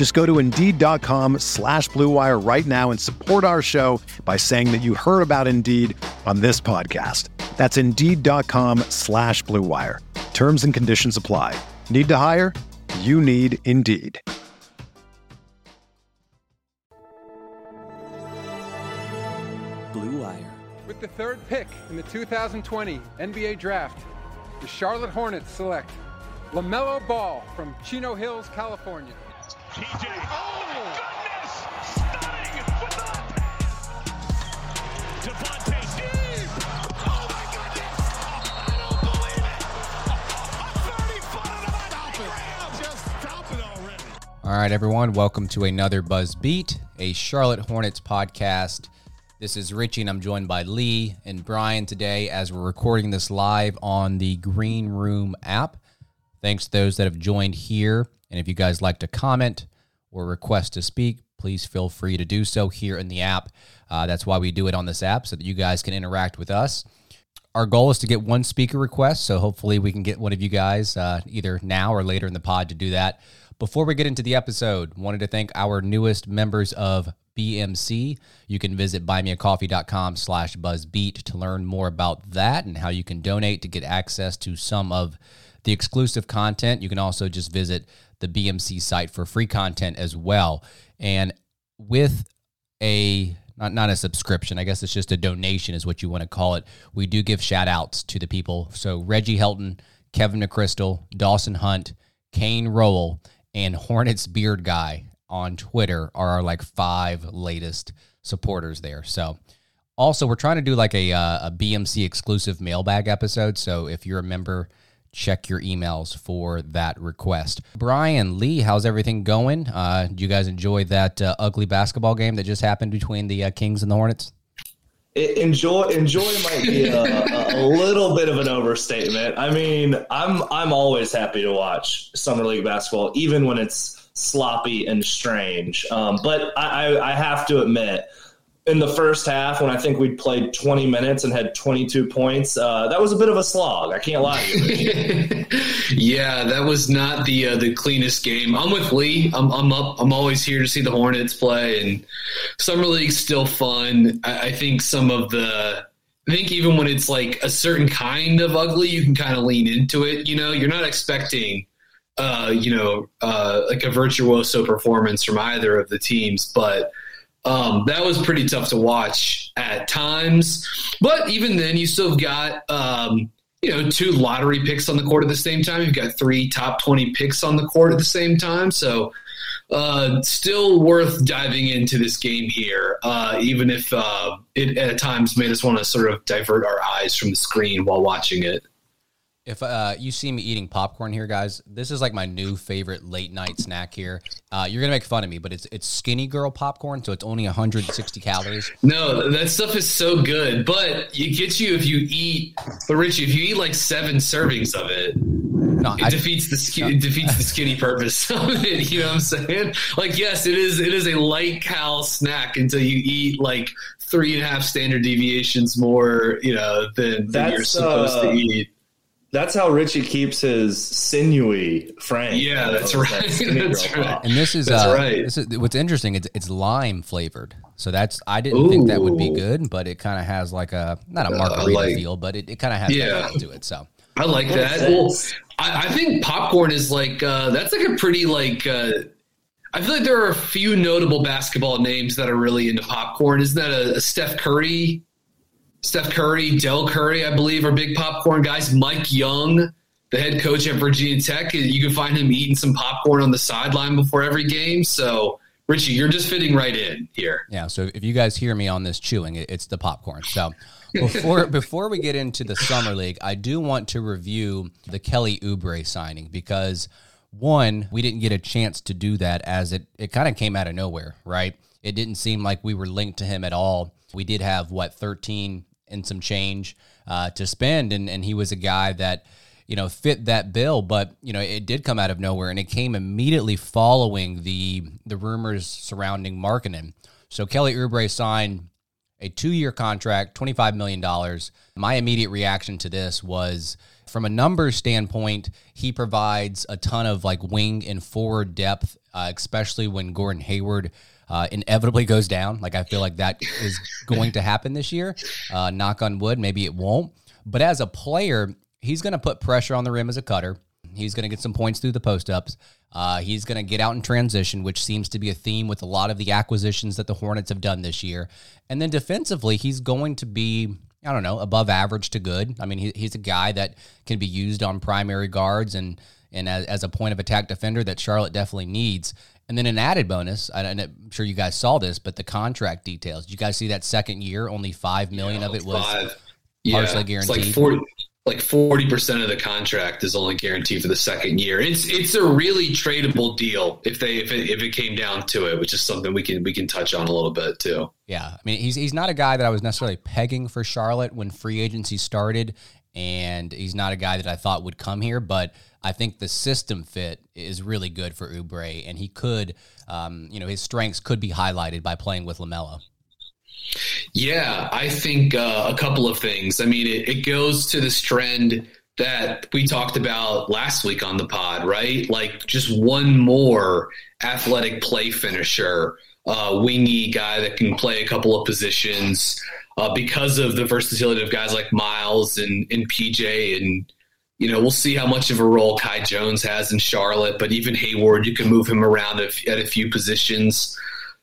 Just go to Indeed.com slash BlueWire right now and support our show by saying that you heard about Indeed on this podcast. That's Indeed.com slash BlueWire. Terms and conditions apply. Need to hire? You need Indeed. Blue Wire. With the third pick in the 2020 NBA Draft, the Charlotte Hornets select LaMelo Ball from Chino Hills, California. TJ. Oh, my oh, goodness! Stunning with the pass. Devontae deep. Oh, my goodness! I don't believe it. A 30 footer to the Just stop it already. All right, everyone, welcome to another Buzz Beat, a Charlotte Hornets podcast. This is Richie, and I'm joined by Lee and Brian today as we're recording this live on the Green Room app. Thanks to those that have joined here. And if you guys like to comment or request to speak, please feel free to do so here in the app. Uh, that's why we do it on this app so that you guys can interact with us. Our goal is to get one speaker request, so hopefully we can get one of you guys uh, either now or later in the pod to do that. Before we get into the episode, wanted to thank our newest members of BMC. You can visit buymeacoffee.com slash buzzbeat to learn more about that and how you can donate to get access to some of the exclusive content. You can also just visit the BMC site for free content as well. And with a not not a subscription, I guess it's just a donation is what you want to call it. We do give shout outs to the people. So Reggie Helton, Kevin McChrystal, Dawson Hunt, Kane Rowell, and Hornets Beard Guy on Twitter are our like five latest supporters there. So also we're trying to do like a uh, a BMC exclusive mailbag episode. So if you're a member, check your emails for that request. Brian Lee, how's everything going? Uh, do you guys enjoy that uh, ugly basketball game that just happened between the uh, Kings and the Hornets? It- enjoy enjoy might be a, a, little bit of an overstatement. I mean, I'm I'm always happy to watch summer league basketball, even when it's sloppy and strange. Um, but I, I, I have to admit, in the first half, when I think we'd played 20 minutes and had 22 points, uh, that was a bit of a slog. I can't lie to you. yeah, that was not the uh, the cleanest game. I'm with Lee. I'm I'm up. I'm always here to see the Hornets play, and summer league's still fun. I, I think some of the. I think even when it's like a certain kind of ugly, you can kind of lean into it. You know, you're not expecting, uh, you know, uh, like a virtuoso performance from either of the teams, but um, that was pretty tough to watch at times. But even then, you still have got, um, you know, two lottery picks on the court at the same time. You've got three top 20 picks on the court at the same time. So, uh, still worth diving into this game here, uh, even if uh, it at times made us want to sort of divert our eyes from the screen while watching it. If uh, you see me eating popcorn here, guys, this is like my new favorite late night snack here. Uh, you're gonna make fun of me, but it's it's Skinny Girl popcorn, so it's only 160 calories. No, that stuff is so good, but it gets you if you eat. But Richie, if you eat like seven servings of it, No, it I, defeats the ski- it defeats the skinny purpose of it. You know what I'm saying? Like, yes, it is. It is a light cal snack until you eat like three and a half standard deviations more, you know, than, than you're supposed uh, to eat. That's how Richie keeps his sinewy frame. Yeah, that's right. skinny That's right. pop. and this is That's uh, right. This is what's interesting. It's it's lime flavored, so that's I didn't think that would be good, but it kind of has like a not a margarita like- feel, but it, it kind of has Yeah. that to it. So I like that. Well, I, I think popcorn is like uh, that's like a pretty like. Uh, I feel like there are a few notable basketball names that are really into popcorn. Isn't that a, a Steph Curry Steph Curry, Dell Curry, I believe, are big popcorn guys. Mike Young, the head coach at Virginia Tech, you can find him eating some popcorn on the sideline before every game. So, Richie, you're just fitting right in here. Yeah. So if you guys hear me on this chewing, it's the popcorn. So before before we get into the summer league, I do want to review the Kelly Oubre signing because one, we didn't get a chance to do that as it it kind of came out of nowhere, right? It didn't seem like we were linked to him at all. We did have what 13 and some change uh, to spend, and and he was a guy that you know fit that bill, but you know it did come out of nowhere, and it came immediately following the the rumors surrounding Markkanen. So Kelly Oubre signed a two year contract, $25 million. My immediate reaction to this was from a numbers standpoint, he provides a ton of like wing and forward depth, uh, especially when Gordon Hayward uh, inevitably goes down. Like I feel like that is going to happen this year. Uh, knock on wood, maybe it won't. But as a player, he's going to put pressure on the rim as a cutter. He's going to get some points through the post ups. Uh, he's going to get out in transition, which seems to be a theme with a lot of the acquisitions that the Hornets have done this year. And then defensively, he's going to be, I don't know, above average to good. I mean, he, he's a guy that can be used on primary guards and and as, as a point of attack defender that Charlotte definitely needs. And then an added bonus, I'm sure you guys saw this, but the contract details. Did you guys see that second year? Only five million yeah, of it was five. partially yeah, guaranteed. It's like 40, like forty percent of the contract is only guaranteed for the second year. It's it's a really tradable deal if they if it, if it came down to it, which is something we can we can touch on a little bit too. Yeah, I mean he's he's not a guy that I was necessarily pegging for Charlotte when free agency started, and he's not a guy that I thought would come here, but I think the system fit is really good for Oubre, and he could, um, you know, his strengths could be highlighted by playing with Lamelo. Yeah, I think uh, a couple of things. I mean, it, it goes to this trend that we talked about last week on the pod, right? Like just one more athletic play finisher, uh, wingy guy that can play a couple of positions uh, because of the versatility of guys like Miles and, and PJ. And, you know, we'll see how much of a role Kai Jones has in Charlotte, but even Hayward, you can move him around at, a few positions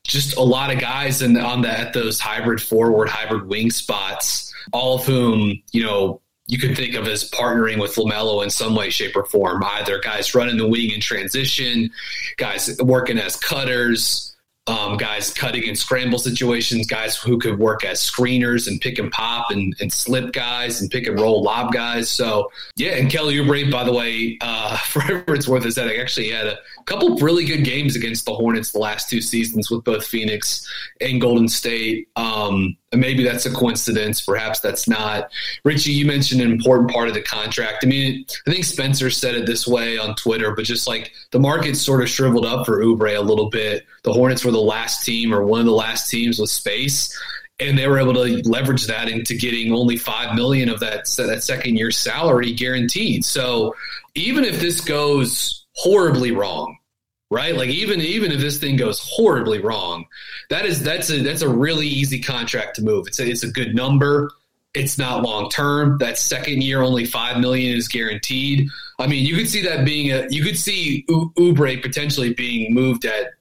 just a lot of guys in, on the, at those hybrid forward, hybrid wing spots, all of whom, you know, you can think of as partnering with LaMelo in some way, shape, or form. Either guys running the wing in transition, guys working as cutters, um, guys cutting in scramble situations, guys who could work as screeners and pick and pop and, and slip guys and pick and roll lob guys. So, yeah, and Kelly Oubre, by the way, uh, for it's worth, is that I actually had a couple really good games against the Hornets the last two seasons with both Phoenix and Golden State. Um, and maybe that's a coincidence. Perhaps that's not. Richie, you mentioned an important part of the contract. I mean, I think Spencer said it this way on Twitter, but just like the market sort of shriveled up for Oubre a little bit. The Hornets were the last team or one of the last teams with space. And they were able to leverage that into getting only five million of that that second year salary guaranteed. So even if this goes horribly wrong, right? Like even even if this thing goes horribly wrong, that is that's a that's a really easy contract to move. It's a, it's a good number. It's not long term. That second year, only five million is guaranteed. I mean, you could see that being a you could see U- Oubre potentially being moved at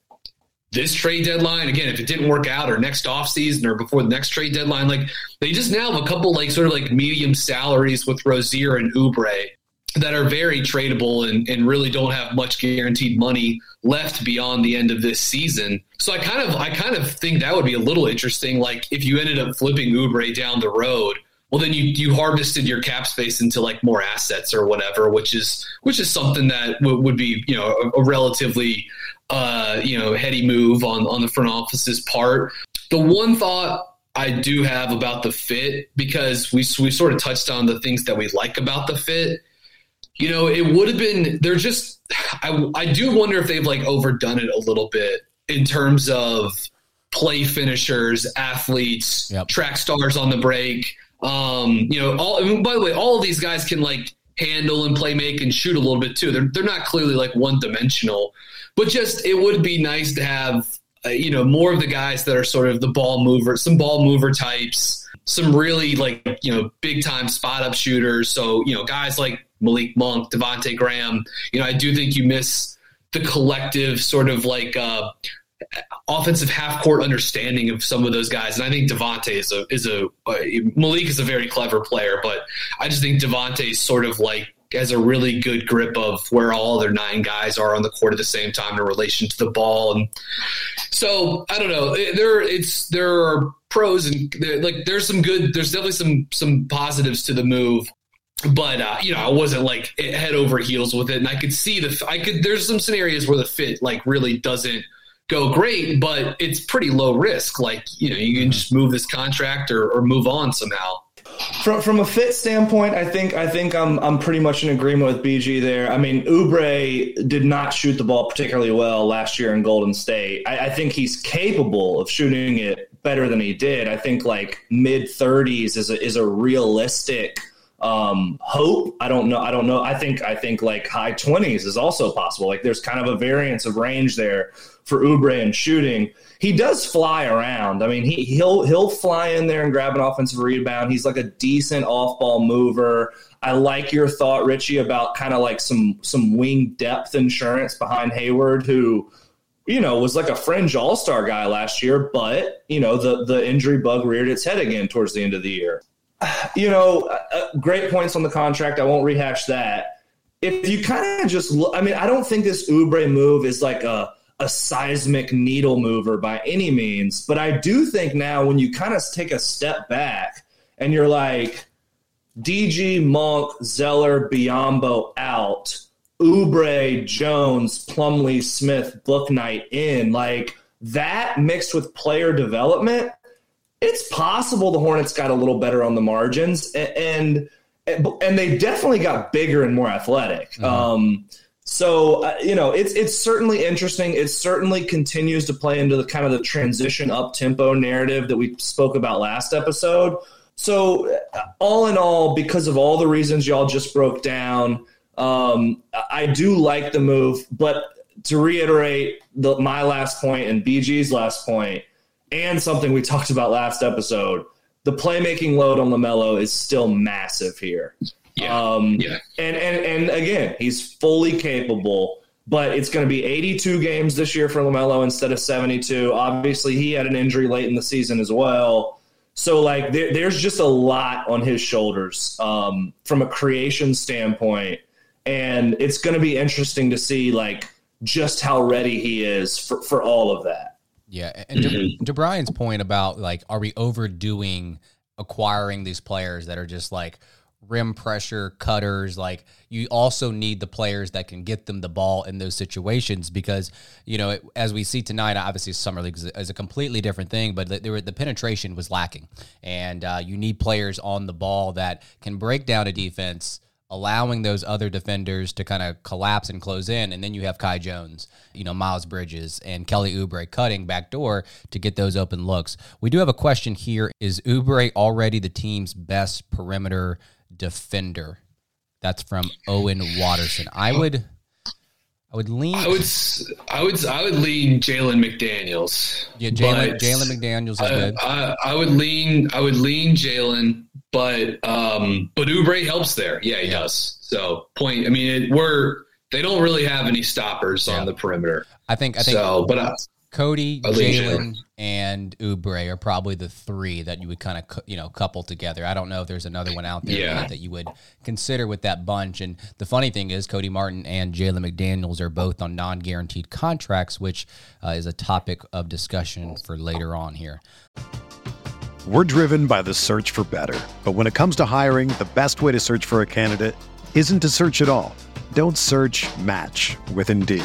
this trade deadline again if it didn't work out or next offseason or before the next trade deadline like they just now have a couple like sort of like medium salaries with Rozier and Oubre that are very tradable and, and really don't have much guaranteed money left beyond the end of this season. So I kind of I kind of think that would be a little interesting. Like if you ended up flipping Oubre down the road, well then you you harvested your cap space into like more assets or whatever, which is which is something that w- would be you know a, a relatively uh, you know heady move on on the front office's part. The one thought I do have about the fit because we we sort of touched on the things that we like about the fit you know, it would have been. They're just. I I do wonder if they've like overdone it a little bit in terms of play finishers, athletes, yep. track stars on the break. Um, you know, all. I mean, by the way, all of these guys can like handle and play make and shoot a little bit too. They're they're not clearly like one dimensional, but just it would be nice to have uh, you know more of the guys that are sort of the ball mover, some ball mover types some really like you know big time spot up shooters. So you know guys like Malik Monk, Devonte Graham. You know I do think you miss the collective sort of like uh, offensive half court understanding of some of those guys. And I think Devonte is a is a uh, Malik is a very clever player, but I just think Devonte is sort of like has a really good grip of where all other nine guys are on the court at the same time in relation to the ball. And so I don't know. There it's there are pros and like there's some good. There's definitely some some positives to the move but uh, you know, I wasn't like head over heels with it, and I could see the I could. There's some scenarios where the fit like really doesn't go great, but it's pretty low risk. Like you know, you can just move this contract or, or move on somehow. From from a fit standpoint, I think I think I'm I'm pretty much in agreement with BG there. I mean, Oubre did not shoot the ball particularly well last year in Golden State. I, I think he's capable of shooting it better than he did. I think like mid 30s is a, is a realistic um, hope. I don't know. I don't know. I think I think like high 20s is also possible. Like there's kind of a variance of range there for Oubre and shooting. He does fly around. I mean, he he'll he'll fly in there and grab an offensive rebound. He's like a decent off ball mover. I like your thought, Richie, about kind of like some some wing depth insurance behind Hayward, who you know was like a fringe All Star guy last year, but you know the the injury bug reared its head again towards the end of the year. You know, uh, great points on the contract. I won't rehash that. If you kind of just, look, I mean, I don't think this Oubre move is like a a seismic needle mover by any means. But I do think now when you kind of take a step back and you're like, DG, Monk, Zeller, Biyombo out, Oubre, Jones, Plumlee, Smith, Bouknight in, like that mixed with player development, it's possible the Hornets got a little better on the margins and and, and they definitely got bigger and more athletic. Mm-hmm. Um, so uh, you know, it's it's certainly interesting. It certainly continues to play into the kind of the transition up tempo narrative that we spoke about last episode. So uh, all in all, because of all the reasons y'all just broke down, um, I do like the move. But to reiterate the, my last point and BG's last point, and something we talked about last episode, the playmaking load on LaMelo is still massive here. Yeah. Um, yeah. And, and, and again, he's fully capable, but it's going to be 82 games this year for LaMelo instead of 72. Obviously, he had an injury late in the season as well. So, like, there, there's just a lot on his shoulders um, from a creation standpoint. And it's going to be interesting to see, like, just how ready he is for, for all of that. Yeah. And to, to Brian's point about, like, are we overdoing acquiring these players that are just like, rim pressure cutters like you also need the players that can get them the ball in those situations because you know it, as we see tonight obviously summer league is a, is a completely different thing but the, the penetration was lacking and uh, you need players on the ball that can break down a defense allowing those other defenders to kind of collapse and close in. And then you have Kai Jones, you know, Miles Bridges and Kelly Oubre cutting back door to get those open looks. We do have a question here. Is Oubre already the team's best perimeter defender. That's from Owen Watterson. I would, I would lean. I would, I would, I would lean Jalen McDaniels. Yeah, Jalen, McDaniels is I, good. I, I, would lean, I would lean Jalen, but um, but Oubre helps there. Yeah, he yeah. does. So point. I mean, it, we're they don't really have any stoppers yeah. on the perimeter. I think. I think. So, but I, Cody, Jalen, and Oubre are probably the three that you would kind of you know couple together. I don't know if there's another one out there yeah. that you would consider with that bunch. And the funny thing is, Cody Martin and Jalen McDaniels are both on non-guaranteed contracts, which uh, is a topic of discussion for later on here. We're driven by the search for better, but when it comes to hiring, the best way to search for a candidate isn't to search at all. Don't search. Match with Indeed.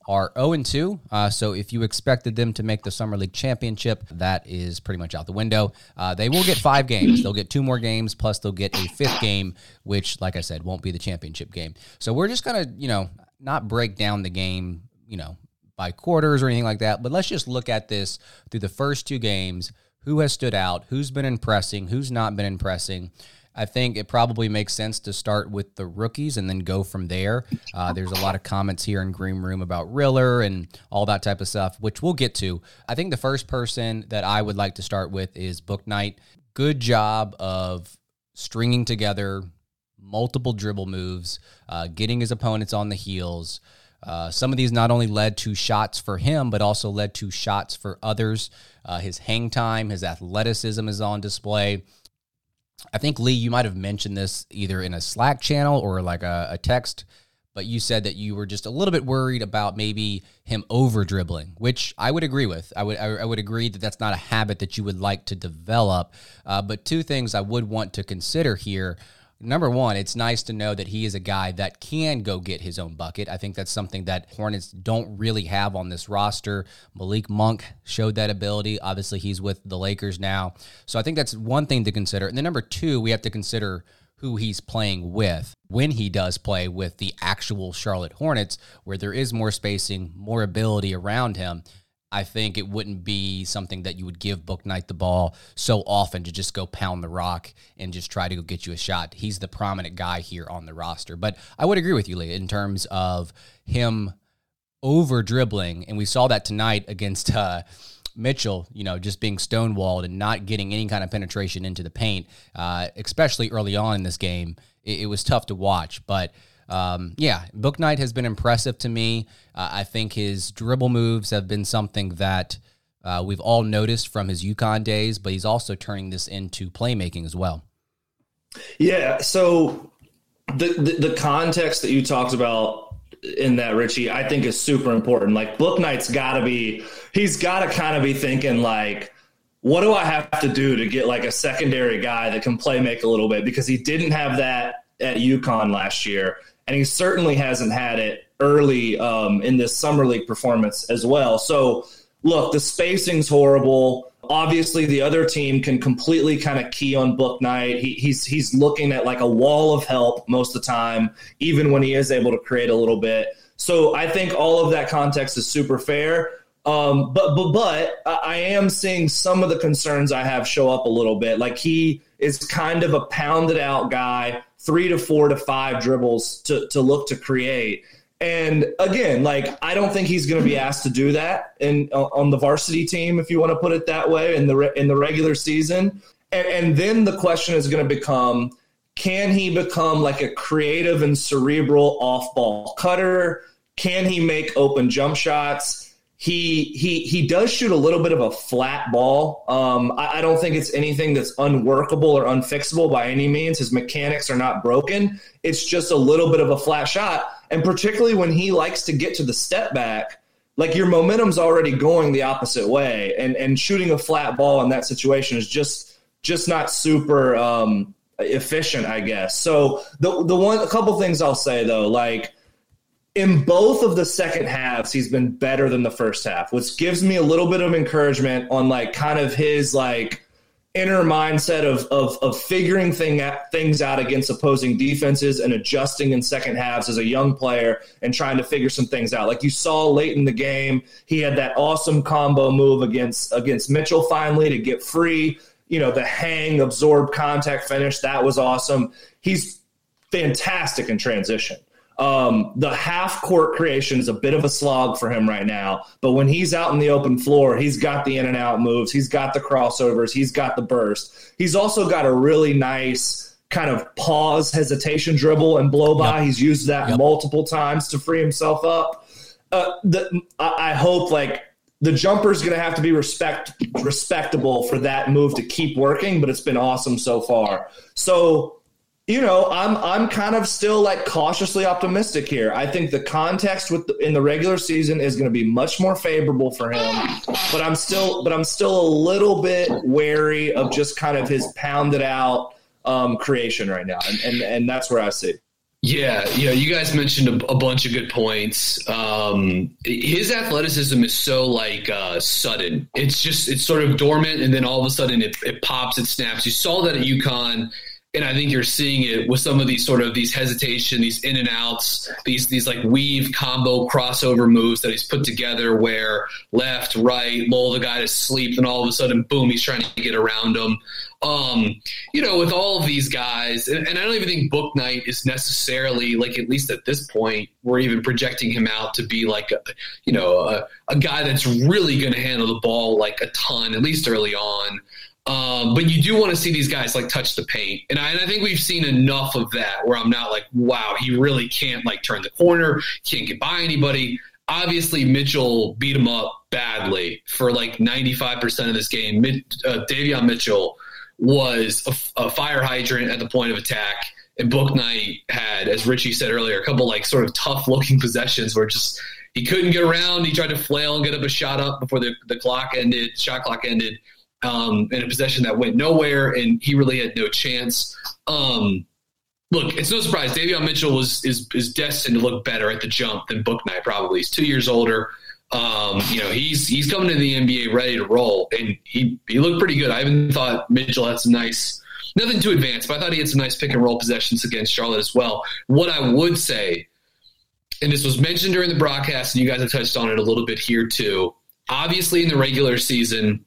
are 0 2. Uh, so if you expected them to make the summer league championship, that is pretty much out the window. Uh, they will get five games. They'll get two more games, plus they'll get a fifth game, which, like I said, won't be the championship game. So we're just going to, you know, not break down the game, you know, by quarters or anything like that, but let's just look at this through the first two games. Who has stood out? Who's been impressing? Who's not been impressing? I think it probably makes sense to start with the rookies and then go from there. Uh, there's a lot of comments here in Green Room about Riller and all that type of stuff, which we'll get to. I think the first person that I would like to start with is Bouknight. Good job of stringing together multiple dribble moves, uh, getting his opponents on the heels. Uh, some of these not only led to shots for him, but also led to shots for others. Uh, his hang time, his athleticism is on display. I think Lee, you might have mentioned this either in a Slack channel or like a, a, text, but you said that you were just a little bit worried about maybe him over dribbling, which I would agree with. I would I, I would agree that that's not a habit that you would like to develop. Uh, but two things I would want to consider here number one, it's nice to know that he is a guy that can go get his own bucket. I think that's something that Hornets don't really have on this roster. Malik Monk showed that ability. Obviously, he's with the Lakers now. So I think that's one thing to consider. And then number two, we have to consider who he's playing with when he does play with the actual Charlotte Hornets, where there is more spacing, more ability around him. I think it wouldn't be something that you would give Bouknight the ball so often to just go pound the rock and just try to go get you a shot. He's the prominent guy here on the roster. But I would agree with you, Lee, in terms of him over dribbling. And we saw that tonight against uh, Mitchell, you know, just being stonewalled and not getting any kind of penetration into the paint, uh, especially early on in this game. It, it was tough to watch. But um, yeah, Bouknight has been impressive to me. Uh, I think his dribble moves have been something that uh, we've all noticed from his UConn days, but he's also turning this into playmaking as well. Yeah. So the, the, the context that you talked about in that Richie, I think is super important. Like Bouknight's got to be, he's got to kind of be thinking like, what do I have to do to get like a secondary guy that can play make a little bit? Because he didn't have that at UConn last year and he certainly hasn't had it early um, in this summer league performance as well. So, look, the spacing's horrible. Obviously, the other team can completely kind of key on Bouknight. He, he's he's looking at like a wall of help most of the time, even when he is able to create a little bit. So, I think all of that context is super fair. Um, but but but I am seeing some of the concerns I have show up a little bit. Like he is kind of a pounded out guy three to four to five dribbles to, to look to create. And again, like I don't think he's going to be asked to do that in uh, on the varsity team, if you want to put it that way, in the in the regular season. And, and then the question is going to become: Can he become like a creative and cerebral off ball cutter? Can he make open jump shots? He he he does shoot a little bit of a flat ball. Um, I, I, don't think it's anything that's unworkable or unfixable by any means. His mechanics are not broken. It's just a little bit of a flat shot, and particularly when he likes to get to the step back, like your momentum's already going the opposite way, and and shooting a flat ball in that situation is just just not super um, efficient, I guess. So the the one a couple things I'll say though, like in both of the second halves, he's been better than the first half, which gives me a little bit of encouragement on like kind of his like inner mindset of of, of figuring thing at, things out against opposing defenses and adjusting in second halves as a young player and trying to figure some things out. Like you saw late in the game, he had that awesome combo move against against Mitchell finally to get free you know, the hang, absorb contact finish. That was awesome. He's fantastic in transition. Um, the half court creation is a bit of a slog for him right now, but when he's out in the open floor, he's got the in and out moves, he's got the crossovers, he's got the burst. He's also got a really nice kind of pause, hesitation dribble and blow by. Yep. He's used that yep. multiple times to free himself up. Uh, the, I hope like the jumper is going to have to be respect respectable for that move to keep working, but it's been awesome so far. So you know, I'm I'm kind of still like cautiously optimistic here. I think the context with the, in the regular season is going to be much more favorable for him, but I'm still but I'm still a little bit wary of just kind of his pounded out um, creation right now, and, and and that's where I see. Yeah, you know, you guys mentioned a, a bunch of good points. Um, his athleticism is so like uh, sudden. It's just it's sort of dormant, and then all of a sudden it, it pops, it snaps. You saw that at UConn and I think you're seeing it with some of these sort of these hesitation, these in and outs, these these like weave combo crossover moves that he's put together where left, right, lull the guy to sleep, and all of a sudden, boom, he's trying to get around him. Um, you know, with all of these guys, and, and I don't even think Bouknight is necessarily like at least at this point, we're even projecting him out to be like a, you know, a, a guy that's really going to handle the ball like a ton, at least early on. Um, but you do want to see these guys like touch the paint, and I, and I, think we've seen enough of that where I'm not like, wow, he really can't like turn the corner, can't get by anybody. Obviously, Mitchell beat him up badly for like 95% of this game. Mid, uh, Davion Mitchell was a, a, fire hydrant at the point of attack, and Bouknight had, as Richie said earlier, a couple like sort of tough looking possessions where just he couldn't get around. He tried to flail and get up a shot up before the, the clock ended, shot clock ended um, in a possession that went nowhere, and he really had no chance. Um, look, it's no surprise. Davion Mitchell was is is destined to look better at the jump than Bouknight. Probably he's two years older. Um, you know, he's he's coming to the NBA ready to roll, and he he looked pretty good. I even thought Mitchell had some nice, nothing too advanced, but I thought he had some nice pick and roll possessions against Charlotte as well. What I would say, and this was mentioned during the broadcast, and you guys have touched on it a little bit here too. Obviously, in the regular season,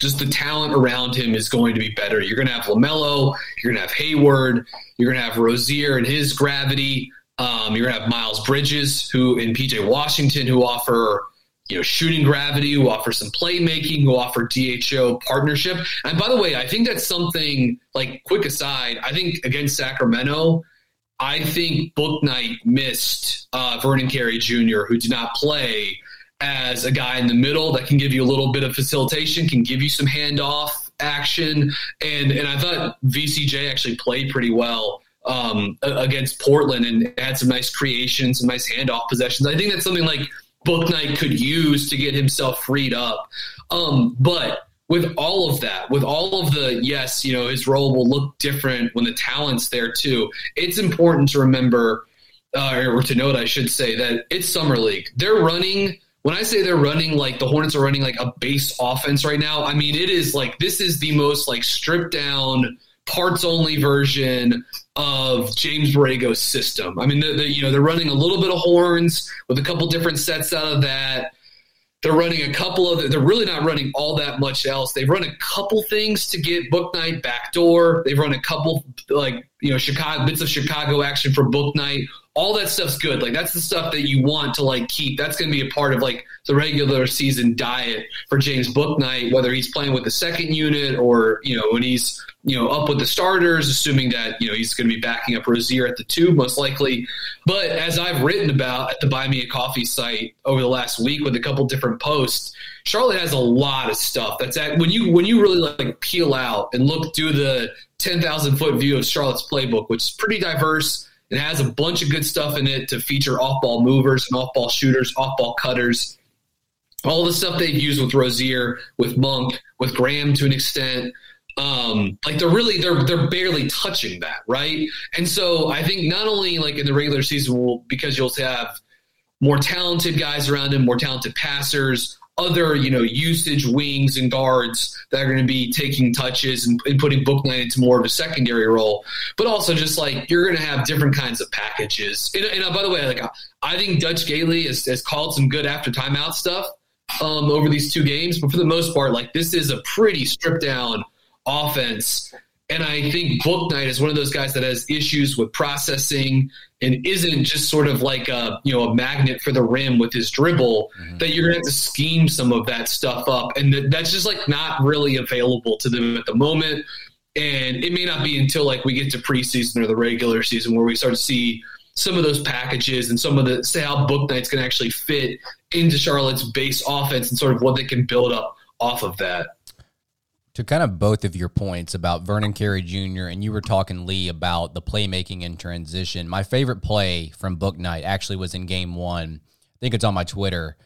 just the talent around him is going to be better. You're going to have LaMelo, you're going to have Hayward, you're going to have Rozier and his gravity. Um, you're going to have Miles Bridges, who in PJ Washington, who offer you know shooting gravity, who offer some playmaking, who offer DHO partnership. And by the way, I think that's something like quick aside. I think against Sacramento. I think Bouknight missed uh, Vernon Carey Jr., who did not play as a guy in the middle that can give you a little bit of facilitation, can give you some handoff action, and and I thought VCJ actually played pretty well um, against Portland and had some nice creations, some nice handoff possessions. I think that's something like Bouknight could use to get himself freed up. Um, but with all of that, with all of the yes, you know, his role will look different when the talent's there too. It's important to remember, uh, or to note, I should say, that it's summer league. They're running when I say they're running like the Hornets are running like a base offense right now, I mean it is like this is the most like stripped down parts only version of James Borrego's system. I mean, the, the, you know they're running a little bit of horns with a couple different sets out of that. They're running a couple of. They're really not running all that much else. They've run a couple things to get Bouknight backdoor. They've run a couple like you know Chicago bits of Chicago action for Bouknight all that stuff's good. Like that's the stuff that you want to like keep. That's going to be a part of like the regular season diet for James Bouknight, whether he's playing with the second unit or you know when he's you know up with the starters, assuming that you know he's going to be backing up Rozier at the two most likely. But as I've written about at the Buy Me a Coffee site over the last week with a couple different posts, Charlotte has a lot of stuff. That's at, when you when you really like peel out and look through the ten thousand foot view of Charlotte's playbook, which is pretty diverse it has a bunch of good stuff in it to feature off ball movers and off ball shooters, off ball cutters. All the stuff they've used with Rozier, with Monk, with Graham to an extent. Um, like they're really they're they're barely touching that, right? And so I think not only like in the regular season, will because you'll have more talented guys around him, more talented passers, other, you know, usage wings and guards that are going to be taking touches and, and putting Bouknight into more of a secondary role. But also just like you're going to have different kinds of packages. And, and uh, by the way, like I think Dutch Gaitley has, has called some good after timeout stuff um, over these two games, but for the most part, like this is a pretty stripped down offense. And I think Bouknight is one of those guys that has issues with processing and isn't just sort of like a you know a magnet for the rim with his dribble. Mm-hmm. That you're gonna have to scheme some of that stuff up, and that's just like not really available to them at the moment. And it may not be until like we get to preseason or the regular season where we start to see some of those packages and some of the say how Bouknight's going to actually fit into Charlotte's base offense and sort of what they can build up off of that to kind of both of your points about Vernon Carey Jr. and you were talking Lee about the playmaking in transition. My favorite play from Bouknight actually was in game one. I think it's on my Twitter.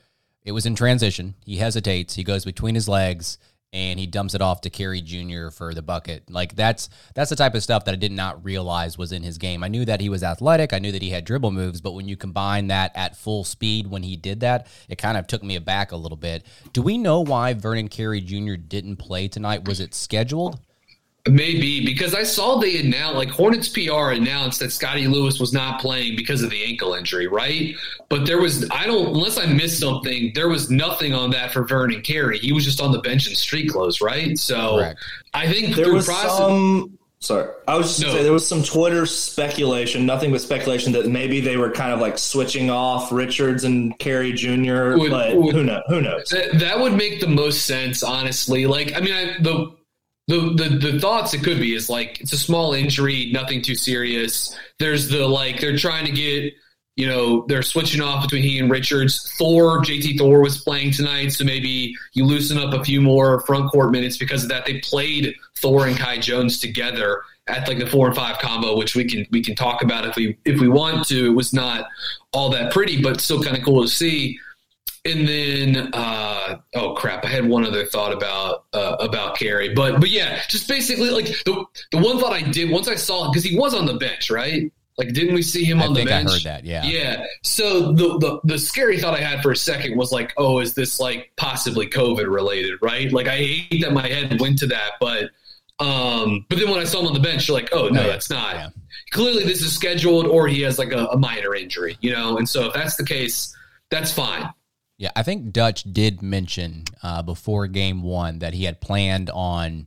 It was in transition. He hesitates. He goes between his legs and he dumps it off to Carey Jr. for the bucket. Like that's that's the type of stuff that I did not realize was in his game. I knew that he was athletic, I knew that he had dribble moves, but when you combine that at full speed when he did that, it kind of took me aback a little bit. Do we know why Vernon Carey Jr. didn't play tonight? Was it scheduled? Maybe because I saw they announced, like Hornets PR announced that Scottie Lewis was not playing because of the ankle injury, right? But there was, I don't, unless I missed something, there was nothing on that for Vernon Carey. He was just on the bench in street clothes, right? So Correct. I think there was process, some. Sorry, I was just no. say there was some Twitter speculation, nothing but speculation that maybe they were kind of like switching off Richards and Carey Jr. Would, but would, who knows? Who knows? That, that would make the most sense, honestly. Like, I mean, I, the the, the the thoughts it could be is like it's a small injury, nothing too serious. There's the like they're trying to get you know they're switching off between he and Richards. Thor, JT Thor was playing tonight, so maybe you loosen up a few more front court minutes because of that. They played Thor and Kai Jones together at like the four and five combo, which we can we can talk about if we if we want to. It was not all that pretty, but still kind of cool to see. And then, uh, oh crap! I had one other thought about uh, about Carey, but but yeah, just basically like the the one thought I did once I saw because he was on the bench, right? Like, didn't we see him I on the bench? I heard that, yeah. Yeah. So the, the the scary thought I had for a second was like, oh, is this like possibly COVID related, right? Like, I hate that my head went to that, but um, but then when I saw him on the bench, you're like, oh no, that's not. Yeah. Clearly, this is scheduled, or he has like a, a minor injury, you know. And so if that's the case, that's fine. Yeah, I think Dutch did mention uh, before game one that he had planned on,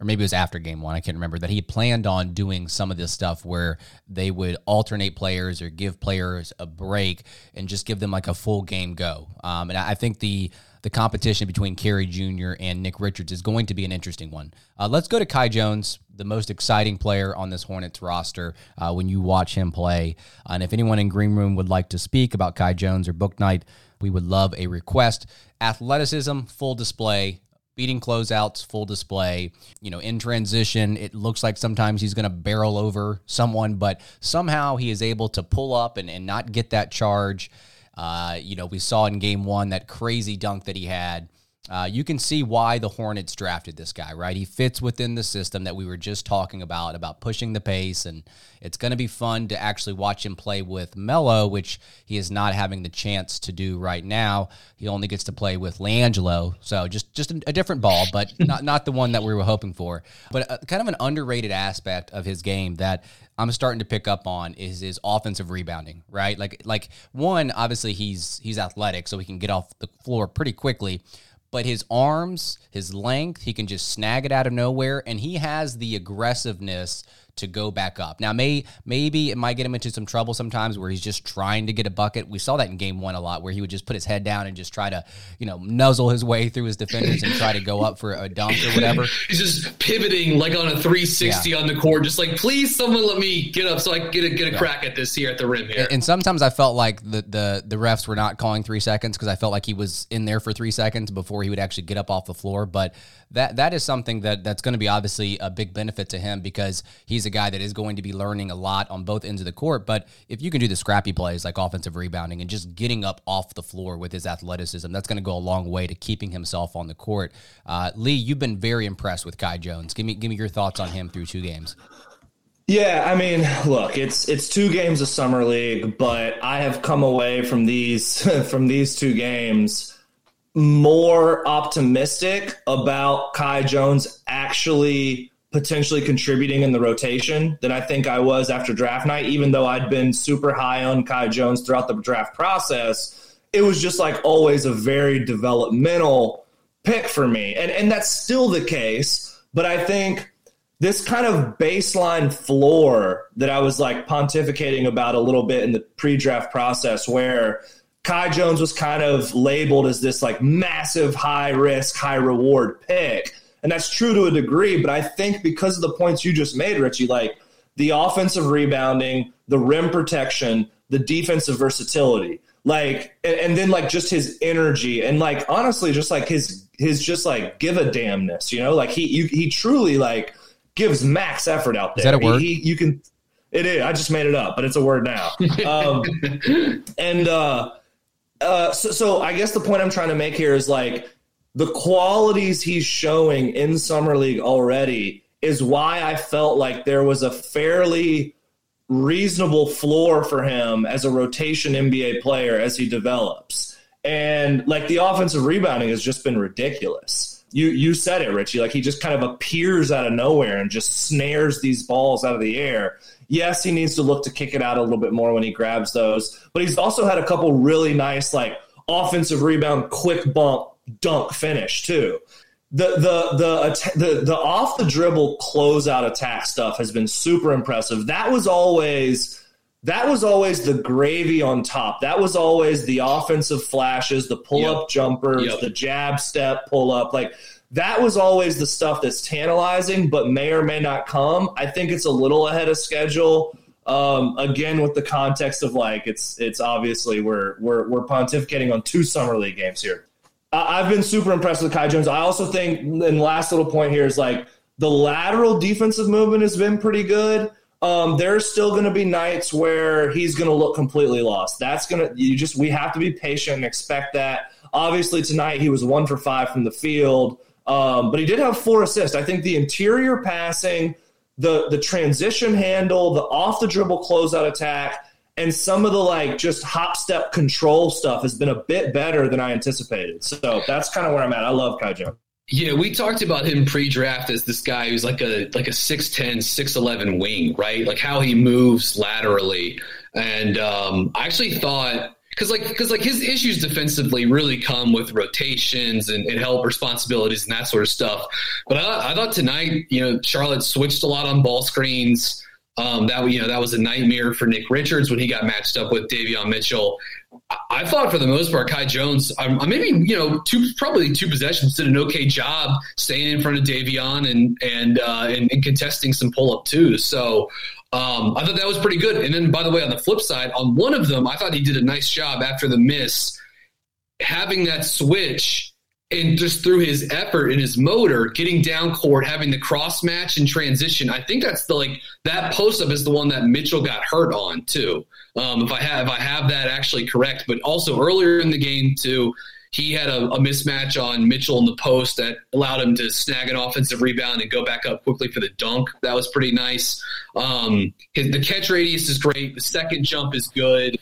or maybe it was after game one, I can't remember, that he planned on doing some of this stuff where they would alternate players or give players a break and just give them like a full game go. Um, and I think the the competition between Carey Jr. and Nick Richards is going to be an interesting one. Uh, let's go to Kai Jones, the most exciting player on this Hornets roster uh, when you watch him play. and if anyone in Green Room would like to speak about Kai Jones or Bouknight, we would love a request. Athleticism, full display. Beating closeouts, full display. You know, in transition, it looks like sometimes he's going to barrel over someone, but somehow he is able to pull up and, and not get that charge. Uh, you know, we saw in game one that crazy dunk that he had uh, you can see why the Hornets drafted this guy, right? He fits within the system that we were just talking about, about pushing the pace. And it's going to be fun to actually watch him play with Melo, which he is not having the chance to do right now. He only gets to play with LiAngelo. So just, just a, a different ball, but not, not the one that we were hoping for. But a, uh, kind of an underrated aspect of his game that I'm starting to pick up on is his offensive rebounding, right? Like, like one, obviously he's, he's athletic, so he can get off the floor pretty quickly but his arms, his length, he can just snag it out of nowhere, and he has the aggressiveness to go back up. Now, may maybe it might get him into some trouble sometimes where he's just trying to get a bucket. We saw that in game one a lot, where he would just put his head down and just try to, you know, nuzzle his way through his defenders and try to go up for a dunk or whatever. he's just pivoting like on a 360 yeah. on the court, just like, please, someone let me get up so I can get a get a yeah. crack at this here at the rim here. And, and sometimes I felt like the the the refs were not calling three seconds because I felt like he was in there for three seconds before he would actually get up off the floor, but that that is something that that's going to be obviously a big benefit to him because he's a guy that is going to be learning a lot on both ends of the court. But if you can do the scrappy plays like offensive rebounding and just getting up off the floor with his athleticism, that's going to go a long way to keeping himself on the court. Uh, Lee, you've been very impressed with Kai Jones. Give me give me your thoughts on him through two games. Yeah, I mean, look, it's it's two games of summer league, but I have come away from these from these two games more optimistic about Kai Jones actually potentially contributing in the rotation than I think I was after draft night, even though I'd been super high on Kai Jones throughout the draft process. It was just like always a very developmental pick for me. And and that's still the case, But I think this kind of baseline floor that I was like pontificating about a little bit in the pre draft process, where Kai Jones was kind of labeled as this like massive high risk, high reward pick. And that's true to a degree. But I think because of the points you just made, Richie, like the offensive rebounding, the rim protection, the defensive versatility, like, and, and then like just his energy and like honestly, just like his his just like give a damnness, you know, like he you, he truly like gives max effort out there. Is that a word? He, he, you can. It is. I just made it up, but it's a word now. Um, and uh, uh, so, so I guess the point I'm trying to make here is like the qualities he's showing in summer league already is why I felt like there was a fairly reasonable floor for him as a rotation NBA player as he develops. And like the offensive rebounding has just been ridiculous. You you said it, Richie. Like he just kind of appears out of nowhere and just snares these balls out of the air. Yes, he needs to look to kick it out a little bit more when he grabs those, but he's also had a couple really nice like offensive rebound, quick bump, dunk finish too. The the the the, the off the dribble closeout attack stuff has been super impressive. That was always that was always the gravy on top. That was always the offensive flashes, the pull up yep. jumpers, yep. the jab step pull up. Like that was always the stuff that's tantalizing, but may or may not come. I think it's a little ahead of schedule. Um, again, with the context of like it's it's obviously we're we're we're pontificating on two summer league games here. I've been super impressed with Kai Jones. I also think, and last little point here is like the lateral defensive movement has been pretty good. Um, there's still going to be nights where he's going to look completely lost. That's going to, you just, we have to be patient and expect that. Obviously, tonight he was one for five from the field, um, but he did have four assists. I think the interior passing, the, the transition handle, the off the dribble closeout attack, and some of the like just hop step control stuff has been a bit better than I anticipated. So that's kind of where I'm at. I love Kai Jones. Yeah, we talked about him pre-draft as this guy who's like a like a 6'10", 6'11 wing, right? Like how he moves laterally. And um, I actually thought because like because like his issues defensively really come with rotations and, and, help responsibilities and that sort of stuff. But I, I thought tonight, you know, Charlotte switched a lot on ball screens. Um, that you know that was a nightmare for Nick Richards when he got matched up with Davion Mitchell. I thought for the most part, Kai Jones, um, maybe you know, two probably two possessions did an okay job staying in front of Davion and and uh, and, and contesting some pull up too. So um, I thought that was pretty good. And then by the way, on the flip side, on one of them, I thought he did a nice job after the miss, having that switch and just through his effort and his motor, getting down court, having the cross match and transition, I think that's the like that post up is the one that Mitchell got hurt on too. Um, if I have if I have that actually correct, but also earlier in the game too, he had a, a, mismatch on Mitchell in the post that allowed him to snag an offensive rebound and go back up quickly for the dunk. That was pretty nice. Um, his, the catch radius is great. The second jump is good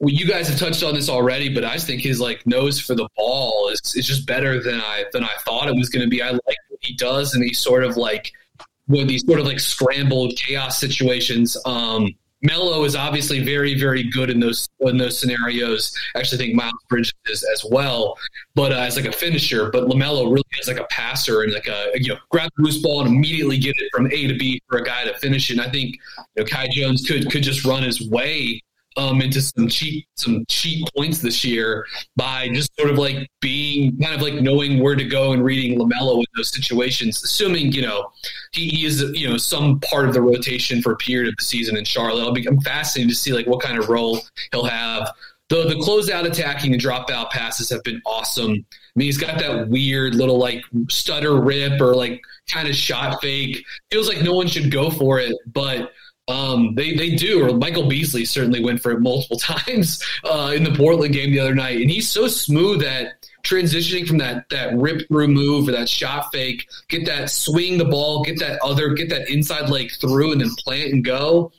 well, you guys have touched on this already, but I just think his like nose for the ball is, is just better than I than I thought it was going to be. I like what he does, and he's sort of like with these sort of like scrambled chaos situations. Um, Melo is obviously very, very good in those in those scenarios. I actually think Miles Bridges is as well, but uh, as like a finisher. But Lamelo really is like a passer and like a you know grab the loose ball and immediately get it from A to B for a guy to finish. And I think you know Kai Jones could could just run his way um, into some cheap some cheap points this year by just sort of like being kind of like knowing where to go and reading Lamelo in those situations. Assuming you know he, he is you know some part of the rotation for a period of the season in Charlotte. I'll be I'm fascinated to see like what kind of role he'll have. The the closeout attacking and dropout passes have been awesome. I mean, he's got that weird little like stutter rip or like kind of shot fake. Feels like no one should go for it, but um, they they do. Or Michael Beasley certainly went for it multiple times uh, in the Portland game the other night, and he's so smooth at transitioning from that that rip through move or that shot fake, get that swing the ball, get that other, get that inside leg through, and then plant and go.